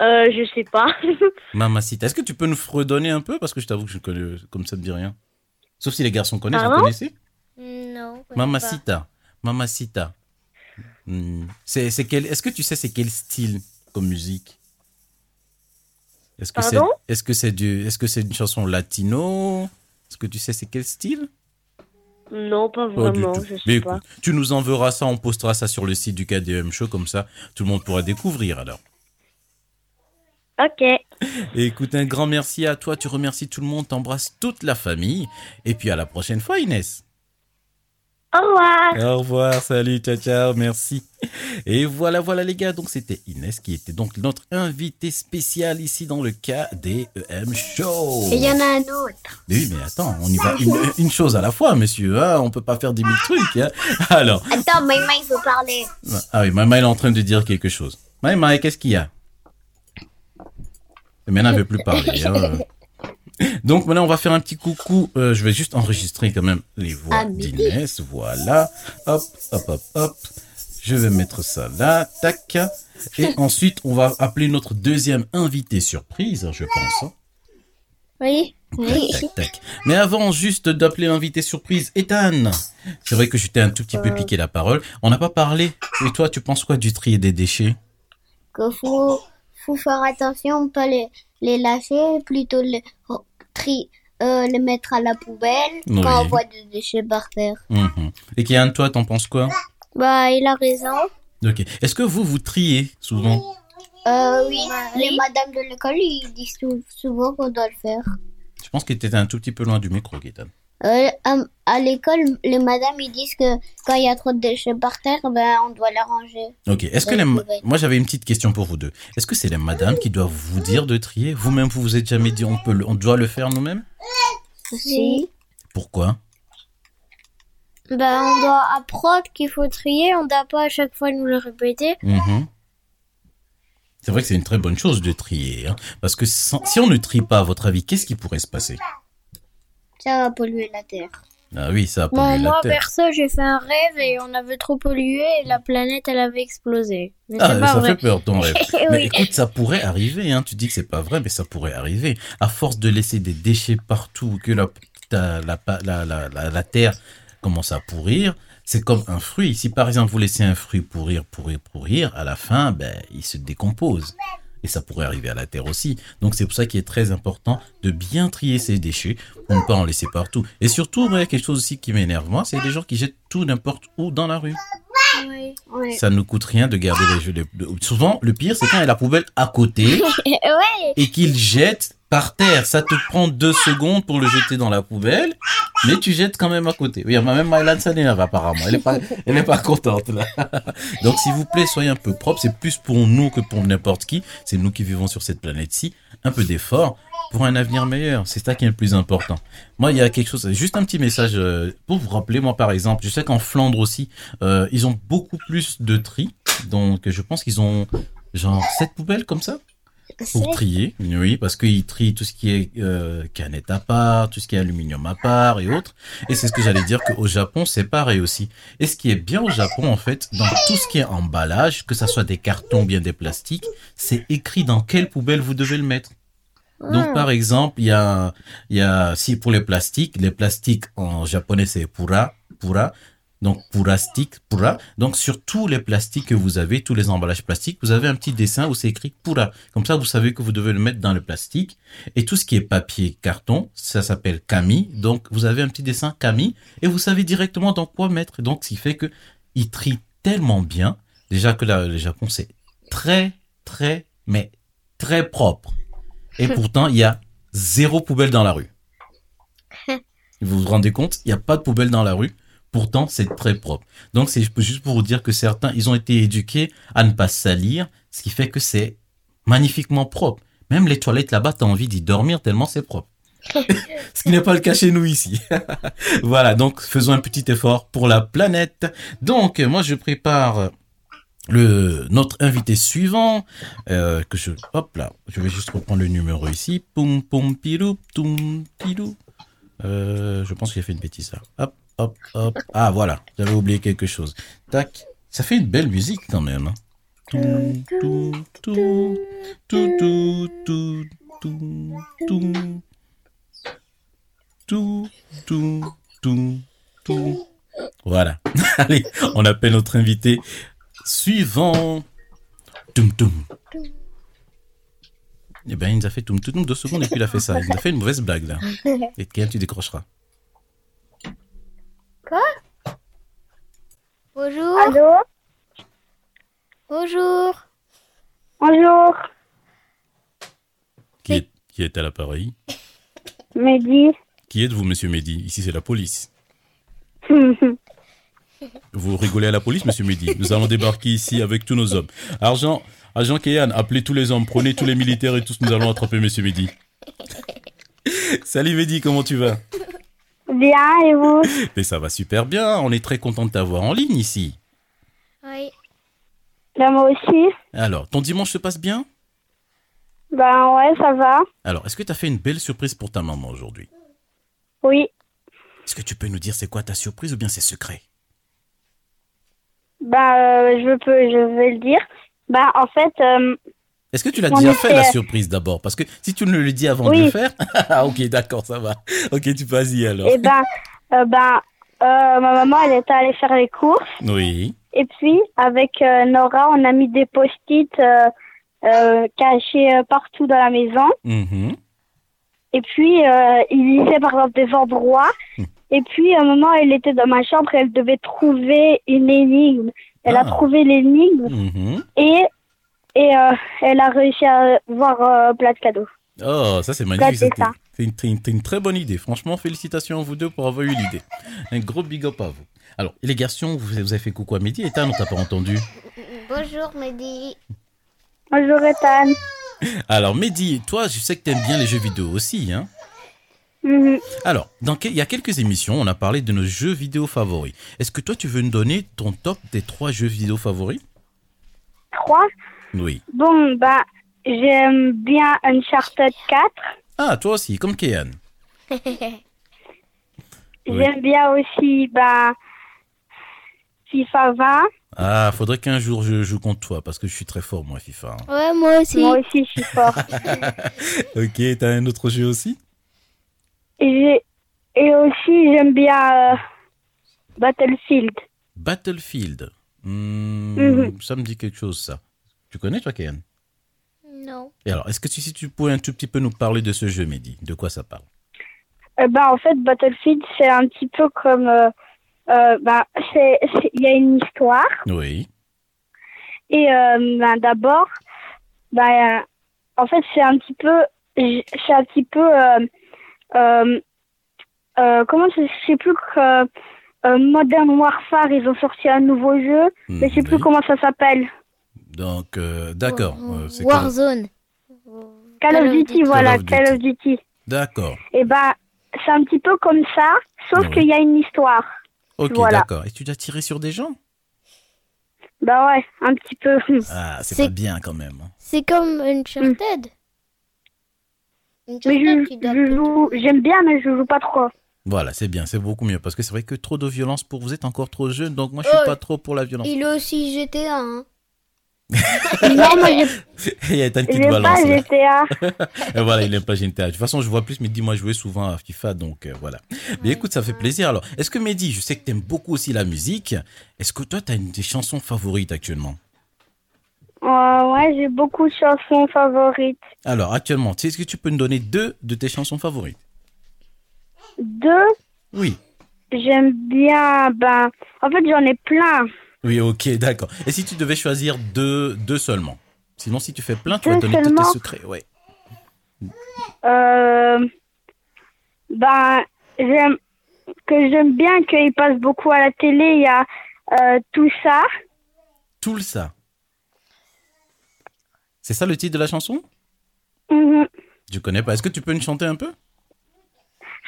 Euh, je sais pas. *laughs* Mamacita, est-ce que tu peux nous redonner un peu? Parce que je t'avoue que je connais, comme ça me dit rien. Sauf si les garçons connaissent, vous Pardon? connaissez? Non. Mamacita, Mamacita. Hmm. C'est c'est quel Est-ce que tu sais c'est quel style comme musique? Est-ce que c'est Pardon? Est-ce que c'est du Est-ce que c'est une chanson latino? Est-ce que tu sais c'est quel style? Non, pas Pas du vraiment, tout. je sais Mais pas. écoute, tu nous enverras ça, on postera ça sur le site du KDM Show, comme ça tout le monde pourra découvrir alors. Ok. Et écoute, un grand merci à toi, tu remercies tout le monde, t'embrasses toute la famille, et puis à la prochaine fois Inès. Au revoir. Au revoir, salut, ciao, ciao, merci. Et voilà, voilà les gars, donc c'était Inès qui était donc notre invitée spéciale ici dans le KDEM Show. Et il y en a un autre. Mais oui, mais attends, on y va une, une chose à la fois, monsieur, hein, on peut pas faire des mille trucs. Hein. Alors, Attends, Maïma, il faut parler. ah oui, Maïma elle est en train de dire quelque chose. Maïma, qu'est-ce qu'il y a? Mais Maintenant, elle veut plus parler. hein. *laughs* Donc maintenant, on va faire un petit coucou. Euh, je vais juste enregistrer quand même les voix Ah, d'Inès. Voilà. Hop, hop, hop, hop. Je vais mettre ça là. Tac. Et *laughs* ensuite, on va appeler notre deuxième invité surprise, je pense. hein. Oui. Tac, tac, tac. Mais avant juste d'appeler l'invité surprise, Ethan. C'est vrai que je t'ai un tout petit peu piqué la parole. On n'a pas parlé. Et toi, tu penses quoi du tri et des déchets? Qu'il faut, faut faire attention, pas les, les lâcher, plutôt les, tri, euh, les mettre à la poubelle Oui. quand on voit des déchets par terre. Mhm. Et Kian, toi, t'en penses quoi Bah, il a raison. Ok. Est-ce que vous, vous triez souvent Euh, oui, les madames de l'école, ils disent sou- souvent qu'on doit le faire. Je pense que t'étais un tout petit peu loin du micro, Ethan. Euh, à, l'école, les madames, ils disent que quand il y a trop de déchets par terre, ben, on doit les ranger. Ok. Est-ce que les... Moi, j'avais une petite question pour vous deux. Est-ce que c'est les madames qui doivent vous dire de trier? Vous-même, vous vous êtes jamais dit on peut, le- on doit le faire nous-mêmes? Si. Pourquoi? Bah, on doit apprendre qu'il faut trier, on doit pas à chaque fois nous le répéter. Mhm. C'est vrai que c'est une très bonne chose de trier. hein. Parce que sans- si on ne trie pas, à votre avis, qu'est-ce qui pourrait se passer? Ça va polluer la terre. Ah oui, ça a Moi, pollué la moi Terre. perso, j'ai fait un rêve et on avait trop pollué et la planète, elle avait explosé. Mais Ah, pas ça vrai. fait peur ton *laughs* rêve. Mais Oui. écoute, ça pourrait arriver. Hein. Tu dis que c'est pas vrai, mais ça pourrait arriver. À force de laisser des déchets partout, que la, la, la, la, la terre commence à pourrir, c'est comme un fruit. Si par exemple vous laissez un fruit pourrir, pourrir, pourrir, à la fin, ben, il se décompose. Et ça pourrait arriver à la terre aussi. Donc c'est pour ça qu'il est très important de bien trier ces déchets pour ne pas en laisser partout. Et surtout, ouais, quelque chose aussi qui m'énerve moi, c'est les gens qui jettent tout n'importe où dans la rue. Oui. Ça ne coûte rien de garder les jeux. de- Souvent, le pire, c'est quand il y a la poubelle à côté *laughs* et qu'il jette par terre. Ça te prend deux secondes pour le jeter dans la poubelle, mais tu jettes quand même à côté. Oui, même Mylan s'énerve apparemment. Elle est pas, elle est pas contente là. *laughs* Donc, s'il vous plaît, soyez un peu propre. C'est plus pour nous que pour n'importe qui. C'est nous qui vivons sur cette planète-ci. Un peu d'effort pour un avenir meilleur. C'est ça qui est le plus important. Moi, il y a quelque chose, juste un petit message euh, pour vous rappeler. Moi, par exemple, je sais qu'en Flandre aussi, euh, ils ont beaucoup plus de tri. Donc, je pense qu'ils ont genre sept poubelles comme ça pour trier. Oui, parce qu'ils trient tout ce qui est euh, canette à part, tout ce qui est aluminium à part et autres. Et c'est ce que j'allais dire qu'au Japon, c'est pareil aussi. Et ce qui est bien au Japon, en fait, dans tout ce qui est emballage, que ça soit des cartons ou bien des plastiques, c'est écrit dans quelle poubelle vous devez le mettre. Donc, par exemple, il y a, il y a, si pour les plastiques, les plastiques en japonais c'est pura, pura. Donc, purastique, pura. Donc, sur tous les plastiques que vous avez, tous les emballages plastiques, vous avez un petit dessin où c'est écrit pura. Comme ça, vous savez que vous devez le mettre dans le plastique. Et tout ce qui est papier, carton, ça s'appelle kami. Donc, vous avez un petit dessin kami et vous savez directement dans quoi mettre. Donc, ce qui fait que il trie tellement bien. Déjà que là, le Japon, c'est très, très, mais très propre. Et *laughs* pourtant, il y a zéro poubelle dans la rue. *laughs* Vous vous rendez compte? Il n'y a pas de poubelle dans la rue. Pourtant, c'est très propre. Donc, c'est juste pour vous dire que certains, ils ont été éduqués à ne pas salir, ce qui fait que c'est magnifiquement propre. Même les toilettes là-bas, t'as envie d'y dormir tellement c'est propre. *laughs* ce qui n'est pas le cas chez nous ici. *laughs* voilà, donc faisons un petit effort pour la planète. Donc, moi, je prépare le notre invité suivant euh, que je hop là je vais juste reprendre le numéro ici poum poum pilou toum pilou euh, je pense qu'il a fait une bêtise là hop hop hop ah voilà j'avais oublié quelque chose tac ça fait une belle musique quand même hein. Toum, toum, tout, tout, tout, tout, tout. Tout, tout, tout, tout. Voilà. Allez, on appelle notre invité suivant. Toum toum. Eh ben, il nous a fait toum toum deux secondes et puis il a fait ça. Il nous a fait une mauvaise blague là. Et quand tu décrocheras. Bonjour. Allô? Bonjour. Bonjour, Qui est, qui est à l'appareil? Mehdi. Qui êtes-vous, monsieur Mehdi? Ici, c'est la police. *laughs* Vous rigolez à la police, monsieur Mehdi? Nous allons débarquer ici avec tous nos hommes. Argent, agent Kéyan, appelez tous les hommes, prenez tous les militaires et tous, nous allons attraper monsieur Mehdi. *laughs* Salut Mehdi, comment tu vas? Bien, et vous *laughs* Mais ça va super bien, on est très content de t'avoir en ligne ici. Oui. Ben, moi aussi. Alors, ton dimanche se passe bien? Ben ouais, ça va. Alors, est-ce que tu as fait une belle surprise pour ta maman aujourd'hui? Oui. Est-ce que tu peux nous dire c'est quoi ta surprise ou bien c'est secret Ben, euh, je peux, je vais le dire. Ben, en fait, euh, Est-ce que tu l'as déjà fait la surprise d'abord? Parce que si tu ne le dis avant de le faire... *laughs* ah ok, d'accord, ça va. Ok, tu peux y alors. eh ben, euh, ben, euh, ma maman, elle était allée faire les courses. Oui. Et puis, avec euh, Nora, on a mis des post-it cachés partout dans la maison. Mhm. Et puis, il lisait par exemple des endroits. Hmm. Et puis, à un moment, elle était dans ma chambre et elle devait trouver une énigme. Elle Ah. a trouvé l'énigme Mhm. et, et euh, elle a réussi à voir euh, plein de cadeaux. Oh, ça c'est magnifique. c'est une, c'est une- très bonne idée. Franchement, félicitations à vous deux pour avoir eu l'idée. Un gros big up à vous. Alors, les garçons, vous, vous avez fait coucou à Mehdi et Tan, on t'a pas entendu. Bonjour Mehdi. Bonjour, Ethan. Alors, Mehdi, toi, je sais que t'aimes bien les jeux vidéo aussi, hein Mhm. Alors, dans il y a quelques émissions, on a parlé de nos jeux vidéo favoris. Est-ce que toi, tu veux nous donner ton top des trois jeux vidéo favoris? Trois? Oui. Bon, bah, j'aime bien Uncharted 4. Ah, toi aussi, comme Kéan. *laughs* Oui. J'aime bien aussi, bah, FIFA 20. Ah, faudrait qu'un jour je joue contre toi parce que je suis très fort, moi, FIFA. hein. Ouais, moi aussi. Moi aussi, je suis fort. *laughs* Ok, t'as un autre jeu aussi? Et, et aussi, j'aime bien euh, Battlefield. Battlefield. Hmm, Mhm. Ça me dit quelque chose, ça. Tu connais, toi, Kéan Non. Et alors, est-ce que tu, si tu pouvais un tout petit peu nous parler de ce jeu, Mehdi? De quoi ça parle? Euh, bah, en fait, Battlefield, c'est un petit peu comme euh, euh, ben, c'est, c'est- il y a une histoire. Oui. Et euh, ben, d'abord, ben, euh, en fait, c'est un petit peu, c'est un petit peu, euh, euh, euh, comment c'est- je sais plus que euh, Modern Warfare, ils ont sorti un nouveau jeu, mais je sais plus comment ça s'appelle. Donc, euh, d'accord. euh, c'est Warzone. Call of Duty, voilà, Call of Call of Duty. D'accord. Et ben, c'est un petit peu comme ça, sauf Oui. qu'il y a une histoire. Ok, Voilà. d'accord. Et tu dois tirer sur des gens? Bah ouais, un petit peu. *laughs* Ah, c'est pas bien quand même. C'est comme Uncharted. Mais Uncharted, joue, j'aime bien, mais je joue pas trop. Voilà, c'est bien, c'est beaucoup mieux. Parce que c'est vrai que trop de violence pour vous êtes encore trop jeune, donc moi je suis Oh. pas trop pour la violence. Il est aussi GTA. Hein. Non, j'ai *laughs* Il y a pas balance. GTA. *laughs* Et voilà, il aime pas GTA. De toute façon, je vois plus Mehdi, moi jouer souvent à FIFA, donc euh, voilà. Mais écoute, ça fait plaisir. Alors, est-ce que Mehdi, je sais que tu aimes beaucoup aussi la musique. Est-ce que toi, tu as une des chansons favorites actuellement? Euh, ouais, j'ai beaucoup de chansons favorites. Alors, actuellement, tu sais, est-ce que tu peux nous donner deux de tes chansons favorites? Deux, Oui. j'aime bien, ben, en fait, j'en ai plein. Oui, ok, d'accord. Et si tu devais choisir deux, deux seulement? Sinon, si tu fais plein, tu vas donner tous tes secrets. Ouais. Euh, ben, j'aime, que j'aime bien qu'il passe beaucoup à la télé, il y a euh, tout ça. Tout ça. C'est ça le titre de la chanson? Mhm. Je connais pas. Est-ce que tu peux nous chanter un peu?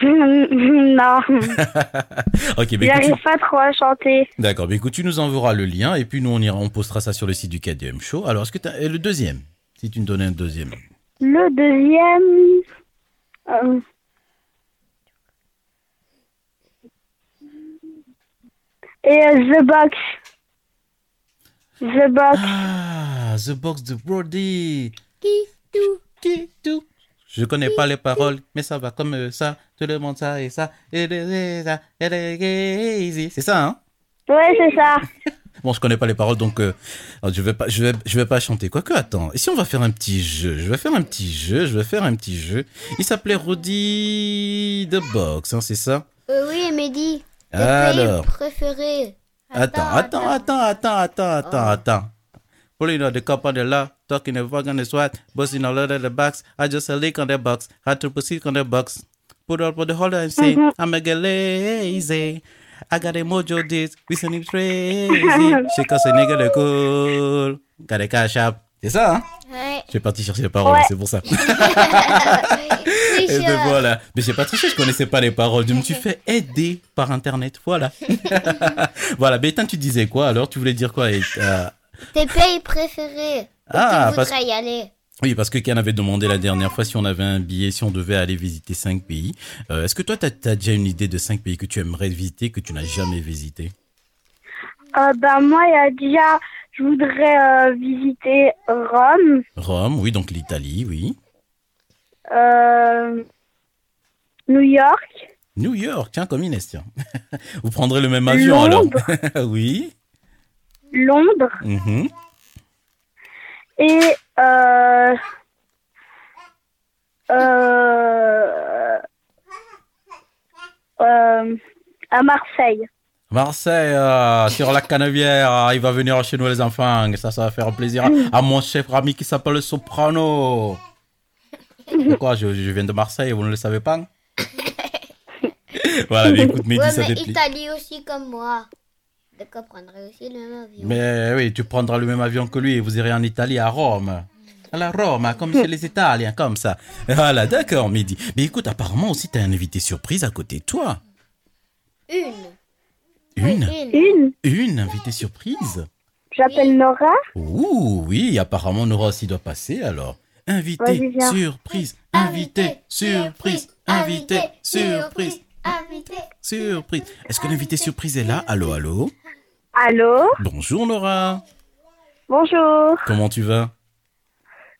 Non, *laughs* Ok, mais écoute, j'arrive tu- pas trop à chanter. d'accord. Mais écoute, tu nous enverras le lien et puis nous on ira, on postera ça sur le site du KDM Show. Alors, est-ce que t'as et le deuxième Si tu nous donnais un deuxième? Le deuxième, euh, et euh, The Box. The Box. Ah, The Box de Brody. Qui tout Qui, tout. Je connais pas les paroles, mais ça va comme euh, ça. Tout le monde ça et ça. Et ça. C'est ça, hein? Ouais, c'est ça. *laughs* Bon, je connais pas les paroles, donc euh, je vais pas, je vais, je vais pas chanter. Quoique, attends. Et si on va faire un petit jeu? Je vais faire un petit jeu. Je vais faire un petit jeu. Il s'appelait Roddy the Box, hein, c'est ça? Euh, Oui, Mehdi. Alors, pays préférés. attends, attends, attends, attends, attends, attends, attends. Pulling out the cup on the left, talking the fuck on the sweat, busting all over the box. I just a lick on the box, had to proceed on the box. Put up for the holder and say, I'm a get lazy. I got a mojo this, we sending crazy. *laughs* Shake us a nigga the cool. Got a cash up. C'est ça, hein? Ouais. Je suis parti chercher les paroles, Ouais. c'est pour ça. *laughs* Et ben chiant. voilà. Mais j'ai pas triché, je connaissais pas les paroles. Je me suis fait aider par internet. Voilà. *laughs* voilà. Bétain, tu disais quoi alors? Tu voulais dire quoi? Et, euh, Tes pays préférés. Ah, tu parce- voudrais y aller. Oui, parce que Ken avait demandé la dernière fois si on avait un billet, si on devait aller visiter cinq pays. Euh, Est-ce que toi, tu as, déjà une idée de cinq pays que tu aimerais visiter, que tu n'as jamais visité Euh, ben, moi, il y a déjà, je voudrais euh, visiter Rome, Rome, oui, donc l'Italie, oui. euh, New York, New York, tiens, comme Inès, tiens. *laughs* Vous prendrez le même avion Londres. alors *laughs* Oui. Londres mhm. et euh, euh, euh, à Marseille. Marseille, euh, sur la Canebière, euh, il va venir chez nous les enfants, et ça, ça va faire plaisir à, à mon chef ami qui s'appelle Soprano. Pourquoi? Je, je viens de Marseille, vous ne le savez pas *laughs* Voilà, mais écoute, Mehdi, Ouais, ça mais. Italie aussi comme moi. D'accord, prendrait aussi le même avion. Mais oui, tu prendras le même avion que lui et vous irez en Italie, à Rome. À la Rome, comme chez les Italiens, comme ça. Voilà, d'accord, Mehdi. Mais écoute, apparemment aussi, t'as un invité surprise à côté de toi. Une. Une Une. Une, Une invitée surprise j'appelle Nora. Ouh, oui, apparemment Nora aussi doit passer alors. Invité, surprise, invité, surprise, invité, surprise, Invité. surprise. Est-ce que l'invité surprise est là? Allô, allô? Allô Bonjour Nora, Bonjour. comment tu vas?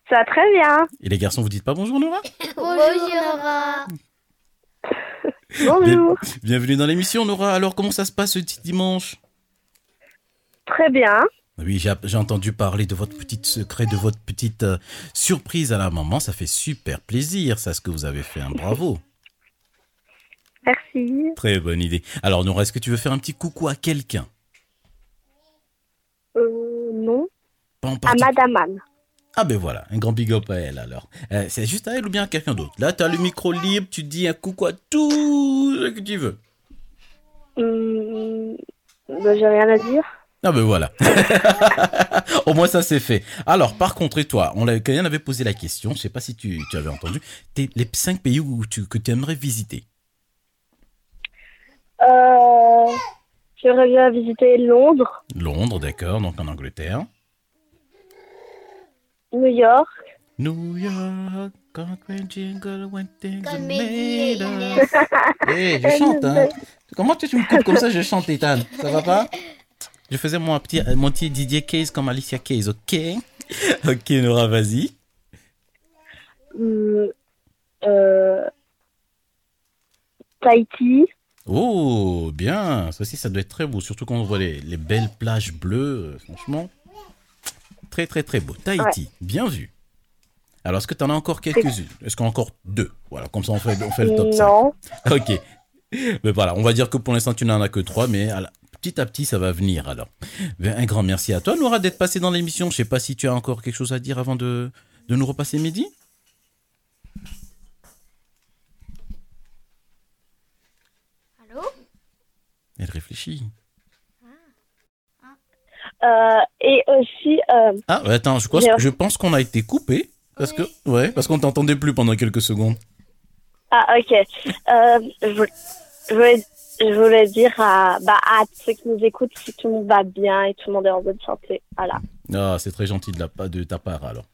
Ça va très bien. Et les garçons, vous dites pas bonjour Nora *laughs* Bonjour Nora. *laughs* Bonjour. Bienvenue dans l'émission Nora. Alors comment ça se passe ce petit dimanche? Très bien. Oui, j'ai entendu parler de votre petit secret, de votre petite euh, surprise à la maman. Ça fait super plaisir, ça, ce que vous avez fait. hein. Bravo. Merci. Très bonne idée. Alors, Nora, est-ce que tu veux faire un petit coucou à quelqu'un? Euh, non. Pas en À Madame Anne. Ah ben voilà, un grand big up à elle alors. Euh, c'est juste à elle ou bien à quelqu'un d'autre? Là, tu as le micro libre, tu dis un coucou à tout ce que tu veux. Hum, bah, j'ai rien à dire. Ah ben voilà. *laughs* Au moins ça c'est fait. Alors par contre et toi, on l'a- quelqu'un avait posé la question, je sais pas si tu, tu avais entendu, t'es les cinq pays où tu, que tu aimerais visiter? Euh, j'aimerais bien visiter Londres, Londres, d'accord, donc en Angleterre. New York. New York, concrete jingle when things are made up. Eh, je chante, hein. Comment tu, me coupes comme ça, je chante, Ethan? Ça va pas? Je faisais mon petit, mon petit Didier Case comme Alicia Case, ok? Ok, Nora, vas-y. Hum, euh, Tahiti. Oh, bien. Ça aussi, ça doit être très beau. Surtout quand on voit les, les belles plages bleues. euh, franchement, très, très, très beau. Tahiti, bien vu. Alors, est-ce que tu en as encore quelques-unes? Est-ce qu'on a encore deux? Voilà, comme ça, on fait, on fait le top 5. Non. *laughs* Ok. Mais voilà, on va dire que pour l'instant, tu n'en as que trois, mais à la- petit à petit, ça va venir alors. Ben, Un grand merci à toi, Nora, d'être passée dans l'émission. Je sais pas si tu as encore quelque chose à dire avant de, de nous repasser midi? Elle réfléchit. Euh, et aussi, euh, Ah, ouais, attends, je, crois- je pense qu'on a été coupé. Parce que, ouais, parce qu'on t'entendait plus pendant quelques secondes. ah, ok. Euh, je, voulais- je voulais, je voulais dire à, bah, à ceux qui nous écoutent si tout le monde va bien et tout le monde est en bonne santé. Voilà. Ah, c'est très gentil de, la, pa- de ta part alors.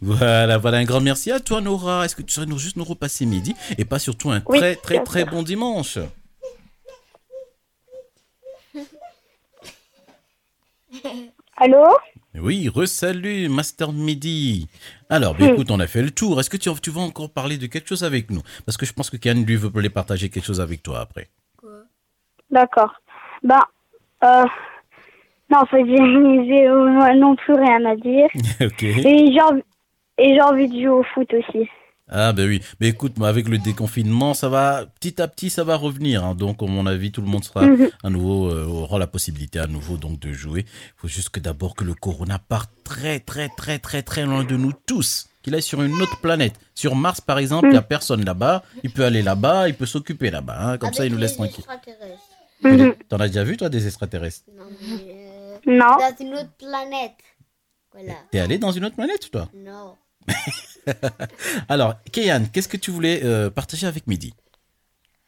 Voilà, voilà, un grand merci à toi, Nora. Est-ce que tu saurais nous, juste nous repasser midi et pas surtout un Oui, très, très, très bon dimanche? Allô? Oui, resalut, Master Midi. Alors, ben, écoute, on a fait le tour. Est-ce que tu, tu vas encore parler de quelque chose avec nous? Parce que je pense que Kian, lui, veut les partager quelque chose avec toi après. D'accord. Bah, euh, non, en fait, j'ai j'ai, euh, non plus rien à dire. *laughs* ok. Et j'ai envie, et j'ai envie de jouer au foot aussi. Ah ben oui, mais écoute, avec le déconfinement, ça va petit à petit, ça va revenir. hein. Donc, à mon avis, tout le monde sera Mhm. à nouveau euh, aura la possibilité à nouveau donc de jouer. Il faut juste que d'abord que le corona parte très très très très très loin de nous tous, qu'il aille sur une autre planète. Sur Mars, par exemple, il n'y a personne là-bas. Il peut aller là-bas, il peut s'occuper là-bas. hein. Comme ça, il nous laisse tranquille. Mhm. T'en as déjà vu toi des extraterrestres? Non, mais, euh, Non. dans une autre planète. Voilà. T'es allé dans une autre planète toi? Non. *laughs* *laughs* Alors, Kéyan, qu'est-ce que tu voulais euh, partager avec Midi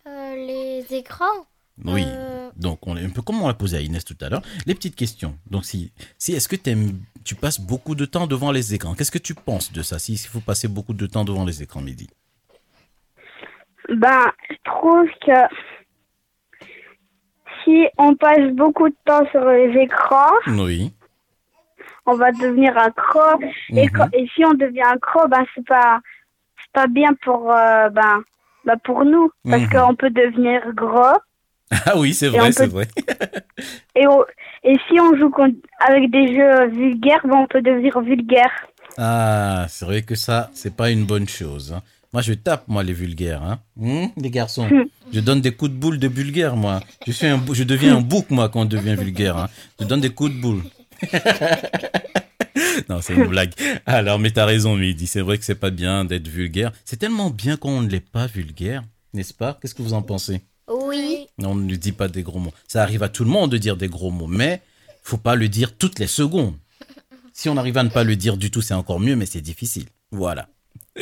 Euh, les écrans? Oui. Euh, Donc, on est un peu comme on l'a posé à Inès tout à l'heure. Les petites questions. Donc, si, si est-ce que tu passes beaucoup de temps devant les écrans? Qu'est-ce que tu penses de ça S'il faut passer beaucoup de temps devant les écrans, Midi Ben, je trouve que si on passe beaucoup de temps sur les écrans, Oui. On va devenir accro. Et, quand- et si on devient accro, ben c'est pas c'est pas bien pour euh, ben, ben pour nous parce Mhm. qu'on peut devenir gros. Ah oui, c'est vrai, c'est vrai. *laughs* Et, si on joue avec des jeux vulgaires, ben on peut devenir vulgaire. Ah, c'est vrai que ça, c'est pas une bonne chose. hein. Moi, je tape, moi, les vulgaires, hein. Hmm, les garçons. Je donne des coups de boule de vulgaire, moi. Je suis un, je deviens un bouc, moi, quand on devient vulgaire, hein. Je donne des coups de boule. *laughs* non, c'est une blague. Alors, mais t'as raison, Midi. C'est vrai que c'est pas bien d'être vulgaire. C'est tellement bien qu'on ne l'est pas vulgaire, n'est-ce pas? Qu'est-ce que vous en pensez? Oui. On ne dit pas des gros mots. Ça arrive à tout le monde de dire des gros mots, mais faut pas le dire toutes les secondes. Si on arrive à ne pas le dire du tout, c'est encore mieux, mais c'est difficile. Voilà. *laughs*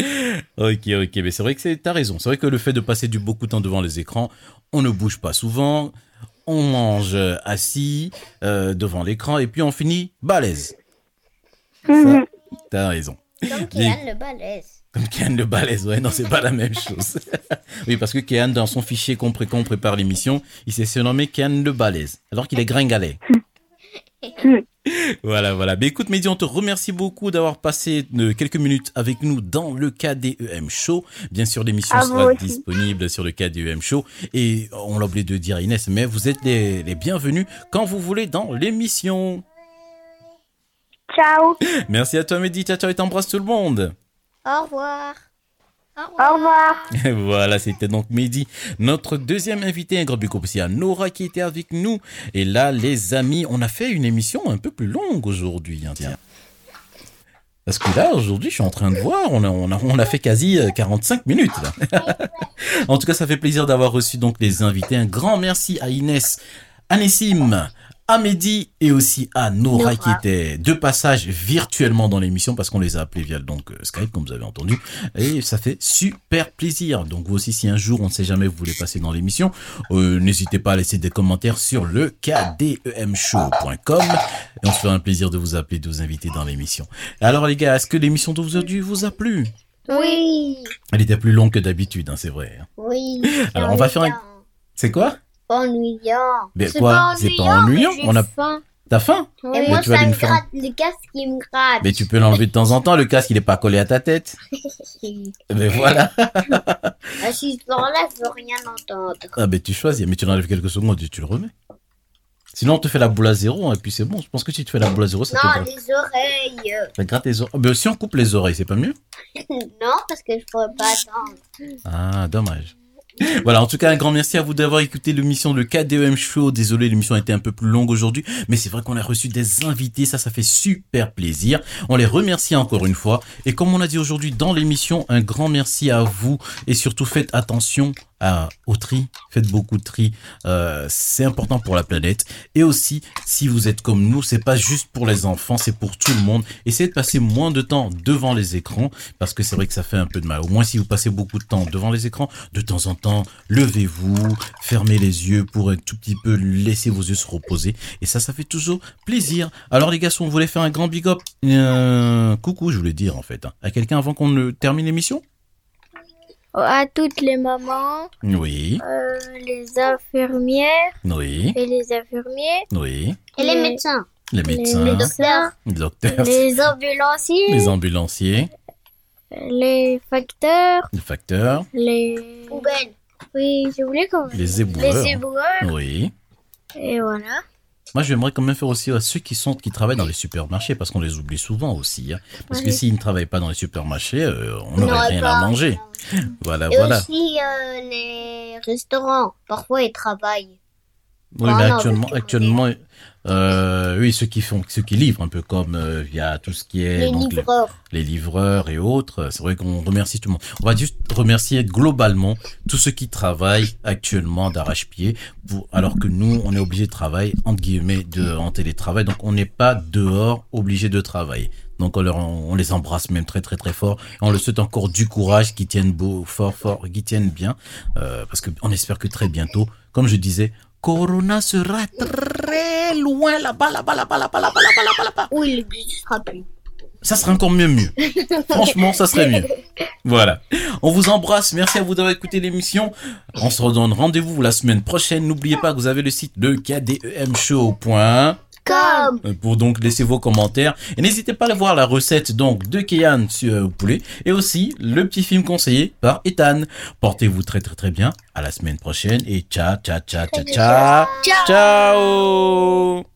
Ok, ok, mais c'est vrai que t'as raison. C'est vrai que le fait de passer du beaucoup de temps devant les écrans, on ne bouge pas souvent, on mange assis euh, devant l'écran et puis on finit balèze. Ça, t'as raison. Comme Kian le balèze. Comme Kéan le balèze, ouais, non, c'est pas la même chose. *laughs* oui, parce que Kéan, dans son fichier qu'on pré- qu'on prépare l'émission, il s'est surnommé Kéan le balèze, alors qu'il est gringalet. *laughs* voilà, voilà. Mais écoute, Mehdi, on te remercie beaucoup d'avoir passé euh, quelques minutes avec nous dans le KDEM Show. Bien sûr, l'émission sera aussi. disponible sur le KDEM Show. Et on l'a oublié de dire à Inès, mais vous êtes les, les bienvenus quand vous voulez dans l'émission. Ciao. Merci à toi, Mehdi. Ciao, ciao, et t'embrasse tout le monde. Au revoir. Au revoir. *laughs* Voilà, c'était donc Mehdi, notre deuxième invité. Un grand big aussi à Nora qui était avec nous. Et là, les amis, on a fait une émission un peu plus longue aujourd'hui. hein, tiens. Parce que là, aujourd'hui, je suis en train de voir, on a, on a, on a fait quasi euh, 45 minutes. Là. *laughs* en tout cas, ça fait plaisir d'avoir reçu donc les invités. Un grand merci à Inès, à Nessim, à Mehdi et aussi à Nora, qui était de passage virtuellement dans l'émission parce qu'on les a appelés via donc Skype, comme vous avez entendu. Et ça fait super plaisir. Donc vous aussi, si un jour, on ne sait jamais, vous voulez passer dans l'émission, euh, n'hésitez pas à laisser des commentaires sur le kdemshow.com et on se fera un plaisir de vous appeler, de vous inviter dans l'émission. Alors les gars, est-ce que l'émission d'aujourd'hui vous a plu? Oui. Elle était plus longue que d'habitude, hein, c'est vrai. hein. Oui. Alors, on va faire un-. C'est quoi? Ennuyant. Mais quoi? C'est pas ennuyant mais On a... faim. T'as faim? Et Mais moi, tu ça me gratte le casque qui me gratte. Mais tu peux l'enlever de temps en temps, le casque il est pas collé à ta tête. *laughs* Mais voilà. Ah, si je l'enlève, je veux rien entendre. Ah ben tu choisis, mais tu l'enlèves quelques secondes et tu le remets. Sinon on te fait la boule à zéro et puis c'est bon. Je pense que si tu fais la boule à zéro, ça te Non, les oreilles. ça te gratte les oreilles. Ben, si on coupe les oreilles, c'est pas mieux? *laughs* Non, parce que je pourrais pas attendre. Ah, dommage. Voilà, en tout cas, un grand merci à vous d'avoir écouté l'émission de KDEM Show. Désolé, l'émission a été un peu plus longue aujourd'hui, mais c'est vrai qu'on a reçu des invités, ça, ça fait super plaisir. On les remercie encore une fois. Et comme on a dit aujourd'hui dans l'émission, un grand merci à vous et surtout faites attention au tri. Faites beaucoup de tri. Euh, c'est important pour la planète. Et aussi, si vous êtes comme nous, c'est pas juste pour les enfants, c'est pour tout le monde. Essayez de passer moins de temps devant les écrans parce que c'est vrai que ça fait un peu de mal. Au moins, si vous passez beaucoup de temps devant les écrans, de temps en temps, levez-vous, fermez les yeux pour un tout petit peu laisser vos yeux se reposer. Et ça, ça fait toujours plaisir. Alors, les gars, on voulait faire un grand big up, euh, coucou, je voulais dire en fait, hein, à quelqu'un avant qu'on ne termine l'émission? À toutes les mamans, Oui, euh, les infirmières oui, et les infirmiers, oui. Et les Les- médecins. Les les médecins, médecins, les docteurs, les ambulanciers, les ambulanciers, les facteurs, les facteurs, les... Poubelles. Oui, j'ai oublié comment... les éboueurs. Les éboueurs, Oui. et voilà. Moi, j'aimerais quand même faire aussi à ceux qui sont qui travaillent dans les supermarchés parce qu'on les oublie souvent aussi. hein. Parce que s'ils ne travaillent pas dans les supermarchés, euh, on n'aurait rien pas- à manger. Voilà, Et voilà. aussi euh, les restaurants. Parfois, ils travaillent. Oui, Ah mais actuellement, actuellement, euh, oui, ceux qui font, ceux qui livrent un peu comme euh, via tout ce qui est Les donc, les- livreurs. les livreurs et autres. C'est vrai qu'on remercie tout le monde. On va juste remercier globalement tous ceux qui travaillent actuellement d'arrache-pied, alors que nous, on est obligé de travailler entre guillemets de en télétravail, donc on n'est pas dehors obligé de travailler. Donc on, leur- on les embrasse même très très très fort. On leur souhaite encore du courage, qu'ils tiennent beau, fort fort, qu'ils tiennent bien, euh, parce que on espère que très bientôt, comme je disais, Corona sera très loin là-bas, là-bas, là-bas, là-bas, là-bas, là-bas, là-bas, là-bas Oui, il n'existera plus. ça serait encore mieux mieux. *laughs* Franchement, ça serait mieux. Voilà. On vous embrasse. Merci à vous d'avoir écouté l'émission. On se redonne rendez-vous la semaine prochaine. N'oubliez pas que vous avez le site de kdemshow.com Comme. pour donc laisser vos commentaires. Et n'hésitez pas à aller voir la recette donc de Kéan sur euh, poulet et aussi le petit film conseillé par Ethan. Portez-vous très très très bien. À la semaine prochaine et ciao ciao ciao ciao ciao. Ciao. Ciao.